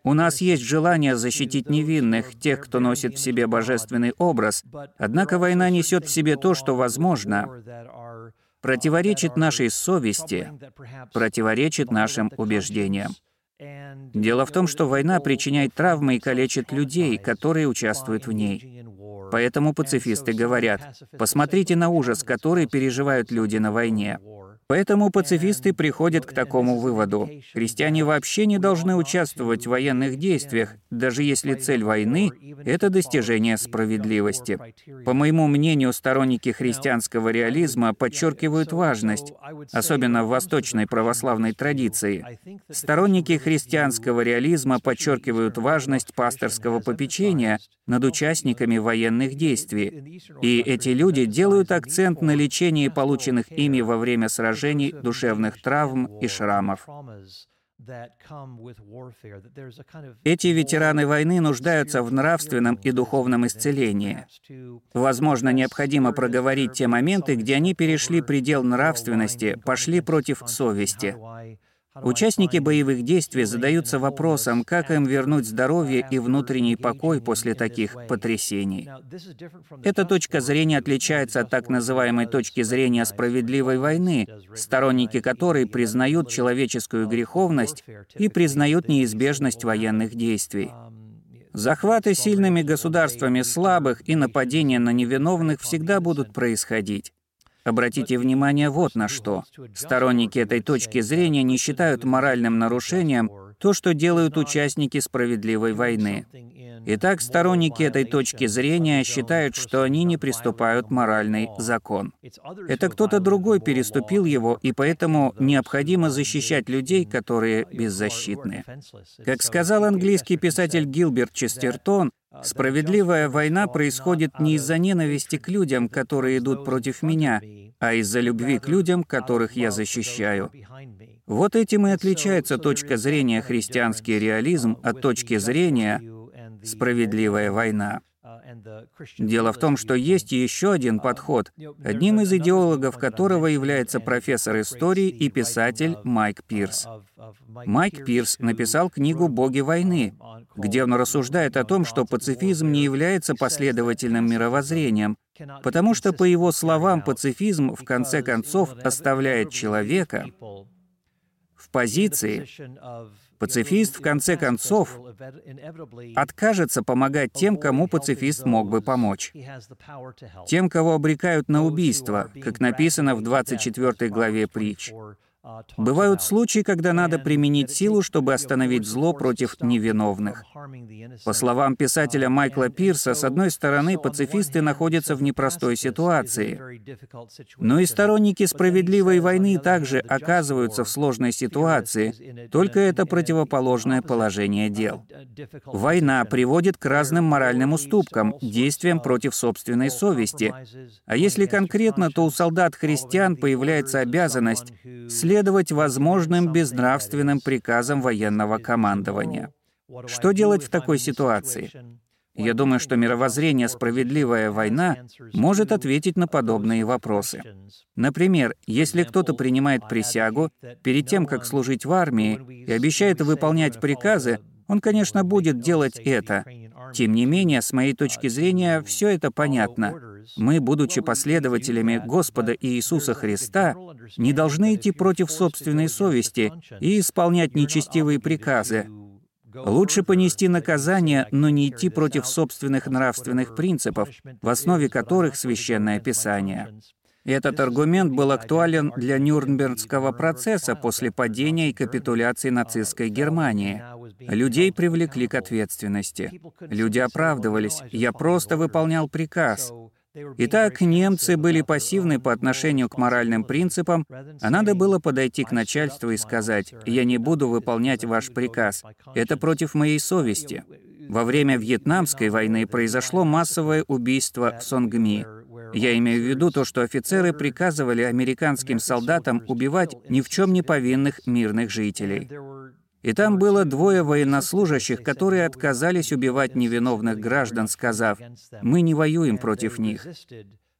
У нас есть желание защитить невинных, тех, кто носит в себе божественный образ, однако война несет в себе то, что возможно, противоречит нашей совести, противоречит нашим убеждениям. Дело в том, что война причиняет травмы и калечит людей, которые участвуют в ней. Поэтому пацифисты говорят, посмотрите на ужас, который переживают люди на войне. Поэтому пацифисты приходят к такому выводу. Христиане вообще не должны участвовать в военных действиях, даже если цель войны — это достижение справедливости. По моему мнению, сторонники христианского реализма подчеркивают важность, особенно в восточной православной традиции. Сторонники христианского реализма подчеркивают важность пасторского попечения над участниками военных действий. И эти люди делают акцент на лечении полученных ими во время сражений поражений, душевных травм и шрамов. Эти ветераны войны нуждаются в нравственном и духовном исцелении. Возможно, необходимо проговорить те моменты, где они перешли предел нравственности, пошли против совести. Участники боевых действий задаются вопросом, как им вернуть здоровье и внутренний покой после таких потрясений. Эта точка зрения отличается от так называемой точки зрения справедливой войны, сторонники которой признают человеческую греховность и признают неизбежность военных действий. Захваты сильными государствами слабых и нападения на невиновных всегда будут происходить. Обратите внимание вот на что. Сторонники этой точки зрения не считают моральным нарушением то, что делают участники справедливой войны. Итак, сторонники этой точки зрения считают, что они не приступают моральный закон. Это кто-то другой переступил его, и поэтому необходимо защищать людей, которые беззащитны. Как сказал английский писатель Гилберт Честертон, Справедливая война происходит не из-за ненависти к людям, которые идут против меня, а из-за любви к людям, которых я защищаю. Вот этим и отличается точка зрения христианский реализм от точки зрения справедливая война. Дело в том, что есть еще один подход, одним из идеологов которого является профессор истории и писатель Майк Пирс. Майк Пирс написал книгу «Боги войны», где он рассуждает о том, что пацифизм не является последовательным мировоззрением, потому что, по его словам, пацифизм в конце концов оставляет человека в позиции, Пацифист, в конце концов, откажется помогать тем, кому пацифист мог бы помочь. Тем, кого обрекают на убийство, как написано в 24 главе притч. Бывают случаи, когда надо применить силу, чтобы остановить зло против невиновных. По словам писателя Майкла Пирса, с одной стороны, пацифисты находятся в непростой ситуации, но и сторонники справедливой войны также оказываются в сложной ситуации, только это противоположное положение дел. Война приводит к разным моральным уступкам, действиям против собственной совести. А если конкретно, то у солдат-христиан появляется обязанность следовать возможным безнравственным приказам военного командования. Что делать в такой ситуации? Я думаю, что мировоззрение «справедливая война» может ответить на подобные вопросы. Например, если кто-то принимает присягу перед тем, как служить в армии, и обещает выполнять приказы, он, конечно, будет делать это. Тем не менее, с моей точки зрения, все это понятно. Мы, будучи последователями Господа Иисуса Христа, не должны идти против собственной совести и исполнять нечестивые приказы. Лучше понести наказание, но не идти против собственных нравственных принципов, в основе которых священное писание. Этот аргумент был актуален для Нюрнбергского процесса после падения и капитуляции нацистской Германии. Людей привлекли к ответственности. Люди оправдывались. «Я просто выполнял приказ». Итак, немцы были пассивны по отношению к моральным принципам, а надо было подойти к начальству и сказать, «Я не буду выполнять ваш приказ. Это против моей совести». Во время Вьетнамской войны произошло массовое убийство в Сонгми. Я имею в виду то, что офицеры приказывали американским солдатам убивать ни в чем не повинных мирных жителей. И там было двое военнослужащих, которые отказались убивать невиновных граждан, сказав, «Мы не воюем против них».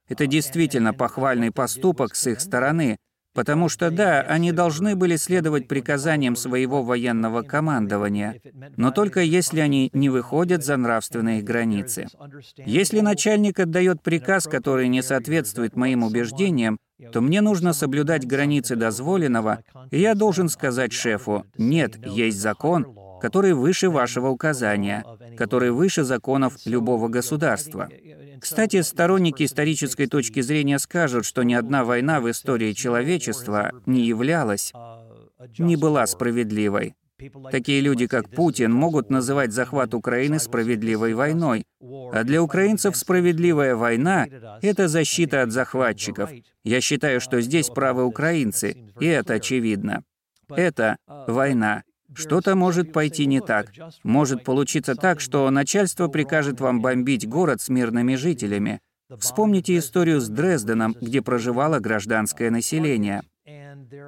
Это действительно похвальный поступок с их стороны, Потому что да, они должны были следовать приказаниям своего военного командования, но только если они не выходят за нравственные границы. Если начальник отдает приказ, который не соответствует моим убеждениям, то мне нужно соблюдать границы дозволенного, и я должен сказать шефу, нет, есть закон, который выше вашего указания, который выше законов любого государства. Кстати, сторонники исторической точки зрения скажут, что ни одна война в истории человечества не являлась, не была справедливой. Такие люди, как Путин, могут называть захват Украины справедливой войной. А для украинцев справедливая война — это защита от захватчиков. Я считаю, что здесь правы украинцы, и это очевидно. Это война. Что-то может пойти не так. Может получиться так, что начальство прикажет вам бомбить город с мирными жителями. Вспомните историю с Дрезденом, где проживало гражданское население.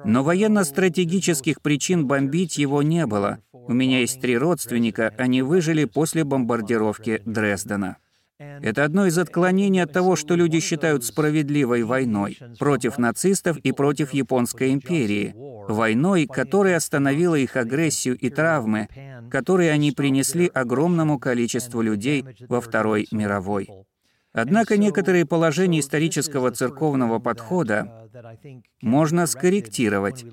Но военно-стратегических причин бомбить его не было. У меня есть три родственника, они выжили после бомбардировки Дрездена. Это одно из отклонений от того, что люди считают справедливой войной против нацистов и против Японской империи, войной, которая остановила их агрессию и травмы, которые они принесли огромному количеству людей во Второй мировой. Однако некоторые положения исторического церковного подхода можно скорректировать.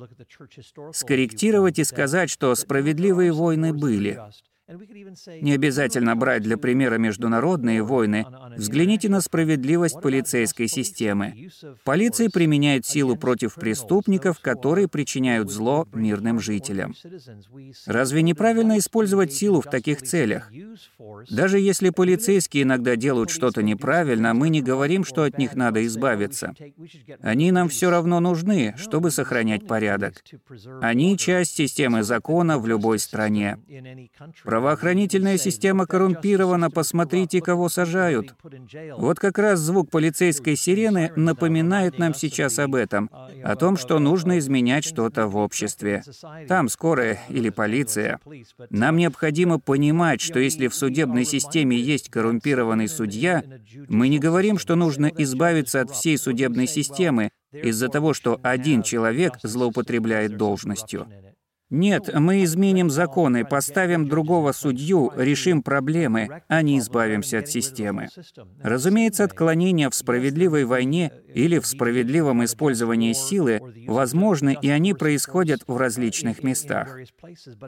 Скорректировать и сказать, что справедливые войны были, не обязательно брать для примера международные войны. Взгляните на справедливость полицейской системы. Полиция применяет силу против преступников, которые причиняют зло мирным жителям. Разве неправильно использовать силу в таких целях? Даже если полицейские иногда делают что-то неправильно, мы не говорим, что от них надо избавиться. Они нам все равно нужны, чтобы сохранять порядок. Они часть системы закона в любой стране Правоохранительная система коррумпирована, посмотрите, кого сажают. Вот как раз звук полицейской сирены напоминает нам сейчас об этом, о том, что нужно изменять что-то в обществе. Там скорая или полиция. Нам необходимо понимать, что если в судебной системе есть коррумпированный судья, мы не говорим, что нужно избавиться от всей судебной системы из-за того, что один человек злоупотребляет должностью. Нет, мы изменим законы, поставим другого судью, решим проблемы, а не избавимся от системы. Разумеется, отклонения в справедливой войне или в справедливом использовании силы возможны, и они происходят в различных местах.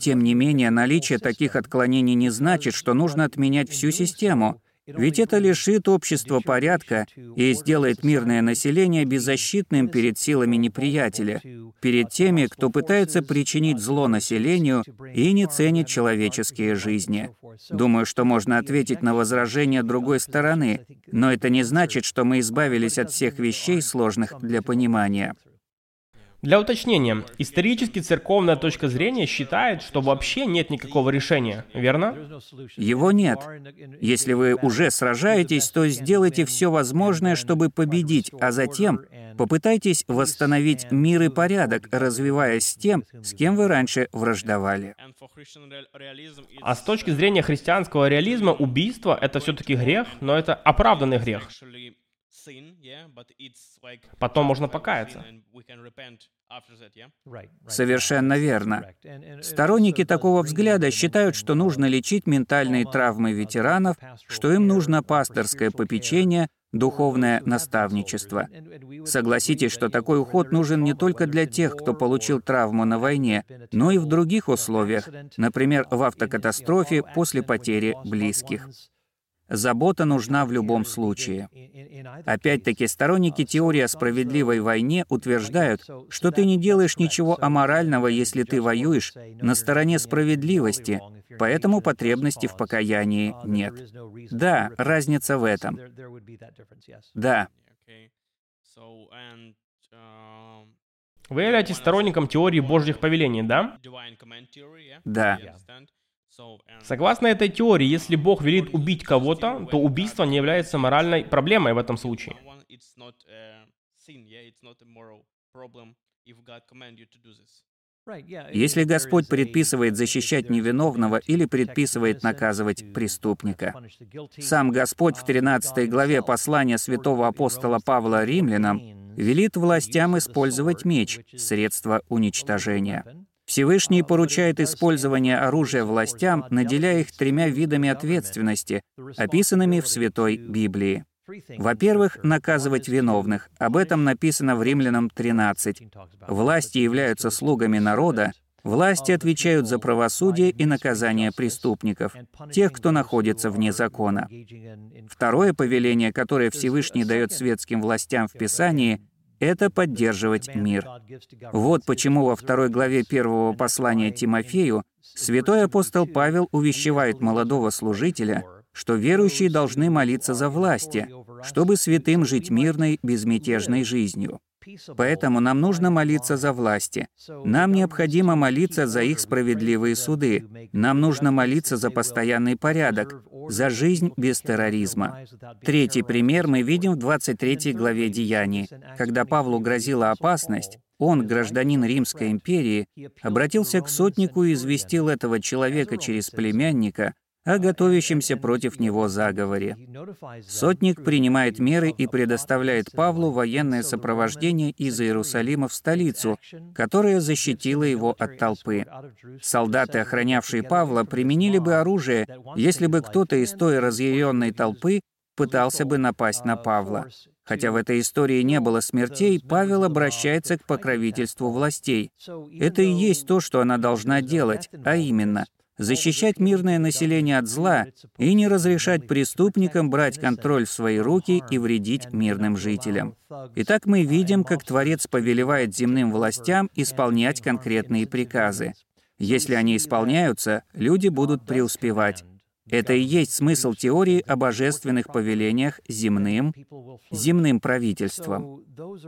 Тем не менее, наличие таких отклонений не значит, что нужно отменять всю систему. Ведь это лишит общества порядка и сделает мирное население беззащитным перед силами неприятеля, перед теми, кто пытается причинить зло населению и не ценит человеческие жизни. Думаю, что можно ответить на возражение другой стороны, но это не значит, что мы избавились от всех вещей, сложных для понимания. Для уточнения, исторически церковная точка зрения считает, что вообще нет никакого решения, верно? Его нет. Если вы уже сражаетесь, то сделайте все возможное, чтобы победить, а затем попытайтесь восстановить мир и порядок, развиваясь с тем, с кем вы раньше враждовали. А с точки зрения христианского реализма убийство — это все-таки грех, но это оправданный грех. Потом можно покаяться. Совершенно верно. Сторонники такого взгляда считают, что нужно лечить ментальные травмы ветеранов, что им нужно пасторское попечение, духовное наставничество. Согласитесь, что такой уход нужен не только для тех, кто получил травму на войне, но и в других условиях, например, в автокатастрофе после потери близких. Забота нужна в любом случае. Опять-таки, сторонники теории о справедливой войне утверждают, что ты не делаешь ничего аморального, если ты воюешь на стороне справедливости, поэтому потребности в покаянии нет. Да, разница в этом. Да. Вы являетесь сторонником теории Божьих повелений, да? Да. Согласно этой теории, если Бог велит убить кого-то, то убийство не является моральной проблемой в этом случае. Если Господь предписывает защищать невиновного или предписывает наказывать преступника. Сам Господь в 13 главе послания святого апостола Павла римлянам велит властям использовать меч, средство уничтожения. Всевышний поручает использование оружия властям, наделяя их тремя видами ответственности, описанными в Святой Библии. Во-первых, наказывать виновных. Об этом написано в Римлянам 13. Власти являются слугами народа, Власти отвечают за правосудие и наказание преступников, тех, кто находится вне закона. Второе повеление, которое Всевышний дает светским властям в Писании, это поддерживать мир. Вот почему во второй главе первого послания Тимофею святой апостол Павел увещевает молодого служителя, что верующие должны молиться за власти, чтобы святым жить мирной, безмятежной жизнью. Поэтому нам нужно молиться за власти. Нам необходимо молиться за их справедливые суды. Нам нужно молиться за постоянный порядок, за жизнь без терроризма. Третий пример мы видим в 23 главе Деяний. Когда Павлу грозила опасность, он, гражданин Римской империи, обратился к сотнику и известил этого человека через племянника о готовящемся против него заговоре. Сотник принимает меры и предоставляет Павлу военное сопровождение из Иерусалима в столицу, которая защитила его от толпы. Солдаты, охранявшие Павла, применили бы оружие, если бы кто-то из той разъяренной толпы пытался бы напасть на Павла. Хотя в этой истории не было смертей, Павел обращается к покровительству властей. Это и есть то, что она должна делать, а именно — защищать мирное население от зла и не разрешать преступникам брать контроль в свои руки и вредить мирным жителям. Итак, мы видим, как Творец повелевает земным властям исполнять конкретные приказы. Если они исполняются, люди будут преуспевать. Это и есть смысл теории о божественных повелениях земным, земным правительством.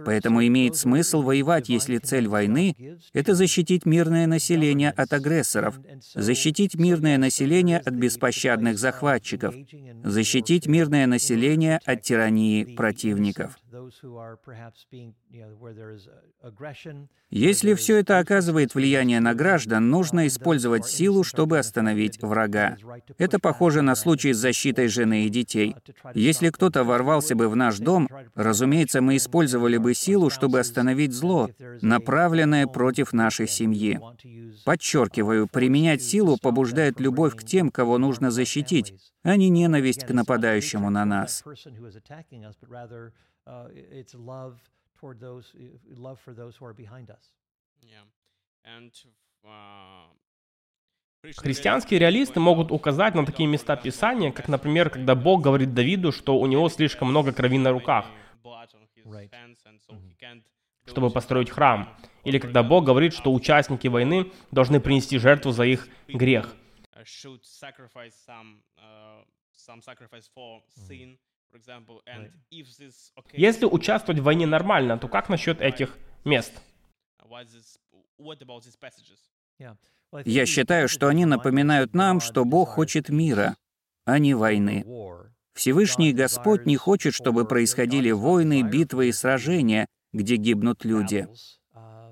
Поэтому имеет смысл воевать, если цель войны — это защитить мирное население от агрессоров, защитить мирное население от беспощадных захватчиков, защитить мирное население от тирании противников. Если все это оказывает влияние на граждан, нужно использовать силу, чтобы остановить врага. Это похоже на случай с защитой жены и детей. Если кто-то ворвался бы в наш дом, разумеется, мы использовали бы силу, чтобы остановить зло, направленное против нашей семьи. Подчеркиваю, применять силу побуждает любовь к тем, кого нужно защитить, а не ненависть к нападающему на нас. Uh, it's love toward those, love for those who are behind us. Yeah. And uh... Христианские реалисты могут указать на такие места Писания, как, например, когда Бог говорит Давиду, что у него слишком много крови на руках, чтобы построить храм. Или когда Бог говорит, что участники войны должны принести жертву за их грех. Если участвовать в войне нормально, то как насчет этих мест? Я считаю, что они напоминают нам, что Бог хочет мира, а не войны. Всевышний Господь не хочет, чтобы происходили войны, битвы и сражения, где гибнут люди.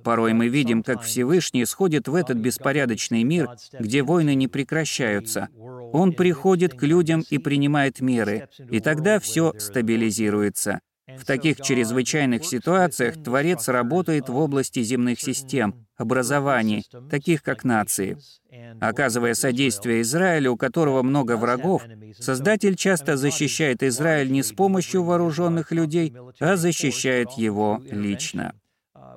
Порой мы видим, как Всевышний сходит в этот беспорядочный мир, где войны не прекращаются. Он приходит к людям и принимает меры, и тогда все стабилизируется. В таких чрезвычайных ситуациях Творец работает в области земных систем, образований, таких как нации. Оказывая содействие Израилю, у которого много врагов, Создатель часто защищает Израиль не с помощью вооруженных людей, а защищает его лично.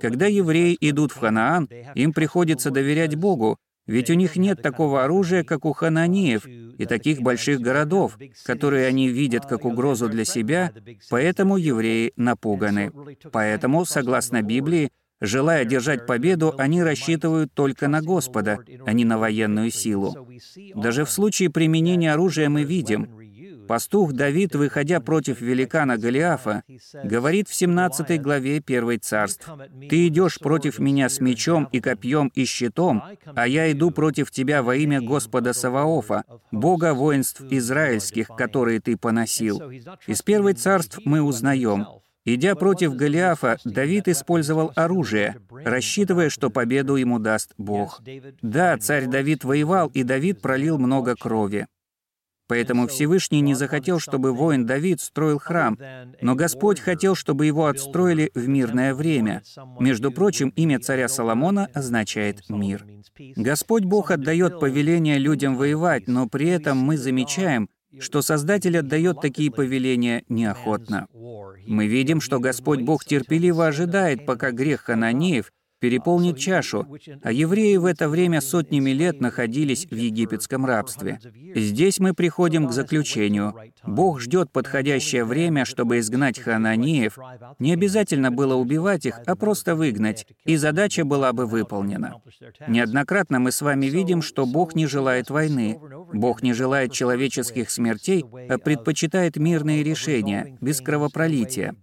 Когда евреи идут в Ханаан, им приходится доверять Богу, ведь у них нет такого оружия, как у хананиев, и таких больших городов, которые они видят как угрозу для себя, поэтому евреи напуганы. Поэтому, согласно Библии, желая держать победу, они рассчитывают только на Господа, а не на военную силу. Даже в случае применения оружия мы видим, Пастух Давид, выходя против великана Голиафа, говорит в 17 главе 1 царств, «Ты идешь против меня с мечом и копьем и щитом, а я иду против тебя во имя Господа Саваофа, Бога воинств израильских, которые ты поносил». Из 1 царств мы узнаем, Идя против Голиафа, Давид использовал оружие, рассчитывая, что победу ему даст Бог. Да, царь Давид воевал, и Давид пролил много крови. Поэтому Всевышний не захотел, чтобы воин Давид строил храм, но Господь хотел, чтобы его отстроили в мирное время. Между прочим, имя царя Соломона означает «мир». Господь Бог отдает повеление людям воевать, но при этом мы замечаем, что Создатель отдает такие повеления неохотно. Мы видим, что Господь Бог терпеливо ожидает, пока грех хананеев переполнит чашу, а евреи в это время сотнями лет находились в египетском рабстве. Здесь мы приходим к заключению. Бог ждет подходящее время, чтобы изгнать хананиев. Не обязательно было убивать их, а просто выгнать, и задача была бы выполнена. Неоднократно мы с вами видим, что Бог не желает войны. Бог не желает человеческих смертей, а предпочитает мирные решения, без кровопролития.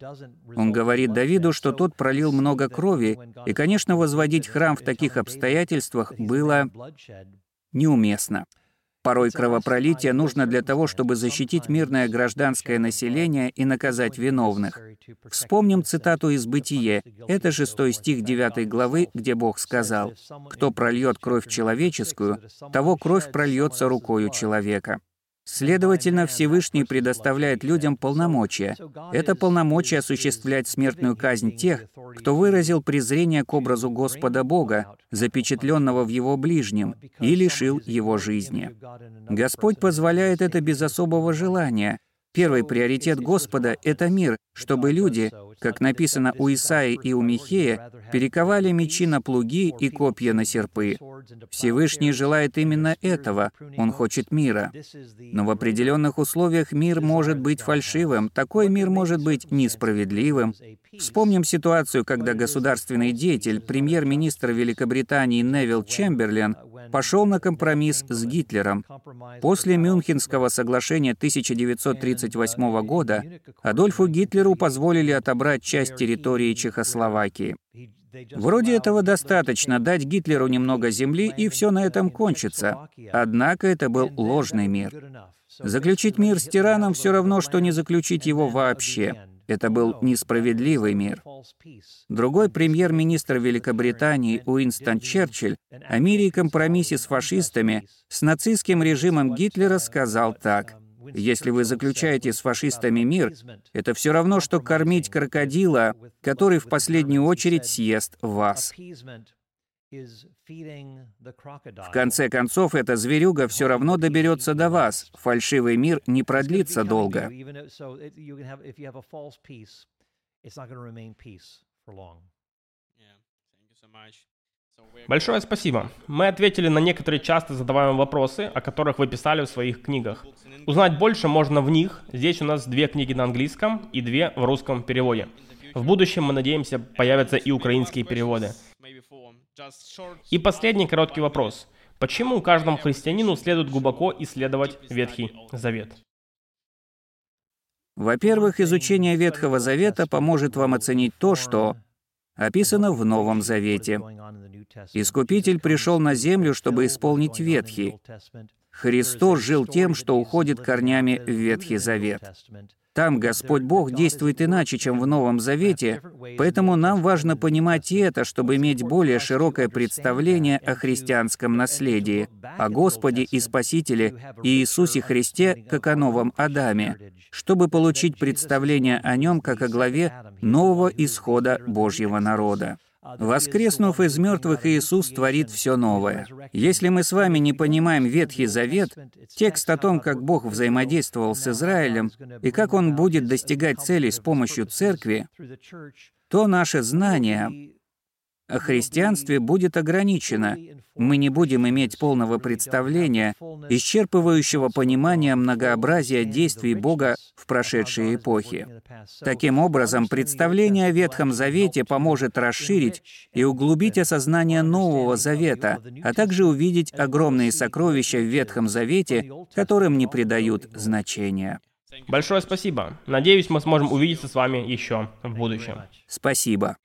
Он говорит Давиду, что тот пролил много крови, и, конечно, возводить храм в таких обстоятельствах было неуместно. Порой кровопролитие нужно для того, чтобы защитить мирное гражданское население и наказать виновных. Вспомним цитату из «Бытие». Это шестой стих 9 главы, где Бог сказал, «Кто прольет кровь человеческую, того кровь прольется рукою человека». Следовательно, Всевышний предоставляет людям полномочия. Это полномочия осуществлять смертную казнь тех, кто выразил презрение к образу Господа Бога, запечатленного в его ближнем, и лишил его жизни. Господь позволяет это без особого желания, Первый приоритет Господа — это мир, чтобы люди, как написано у Исаи и у Михея, перековали мечи на плуги и копья на серпы. Всевышний желает именно этого, Он хочет мира. Но в определенных условиях мир может быть фальшивым, такой мир может быть несправедливым. Вспомним ситуацию, когда государственный деятель, премьер-министр Великобритании Невил Чемберлен пошел на компромисс с Гитлером. После Мюнхенского соглашения 1938 года Адольфу Гитлеру позволили отобрать часть территории Чехословакии. Вроде этого достаточно дать Гитлеру немного земли, и все на этом кончится. Однако это был ложный мир. Заключить мир с тираном все равно, что не заключить его вообще. Это был несправедливый мир. Другой премьер-министр Великобритании Уинстон Черчилль о мире и компромиссе с фашистами с нацистским режимом Гитлера сказал так. Если вы заключаете с фашистами мир, это все равно, что кормить крокодила, который в последнюю очередь съест вас. В конце концов, эта зверюга все равно доберется до вас. Фальшивый мир не продлится долго. Большое спасибо. Мы ответили на некоторые часто задаваемые вопросы, о которых вы писали в своих книгах. Узнать больше можно в них. Здесь у нас две книги на английском и две в русском переводе. В будущем, мы надеемся, появятся и украинские переводы. И последний короткий вопрос. Почему каждому христианину следует глубоко исследовать Ветхий Завет? Во-первых, изучение Ветхого Завета поможет вам оценить то, что описано в Новом Завете. Искупитель пришел на землю, чтобы исполнить Ветхий. Христос жил тем, что уходит корнями в Ветхий Завет. Там Господь Бог действует иначе, чем в Новом Завете, поэтому нам важно понимать и это, чтобы иметь более широкое представление о христианском наследии, о Господе и Спасителе и Иисусе Христе, как о новом Адаме, чтобы получить представление о нем как о главе нового исхода Божьего народа. Воскреснув из мертвых, Иисус творит все новое. Если мы с вами не понимаем Ветхий Завет, текст о том, как Бог взаимодействовал с Израилем и как Он будет достигать целей с помощью церкви, то наше знание о христианстве будет ограничено. Мы не будем иметь полного представления, исчерпывающего понимания многообразия действий Бога в прошедшие эпохи. Таким образом, представление о Ветхом Завете поможет расширить и углубить осознание Нового Завета, а также увидеть огромные сокровища в Ветхом Завете, которым не придают значения. Большое спасибо. Надеюсь, мы сможем увидеться с вами еще в будущем. Спасибо.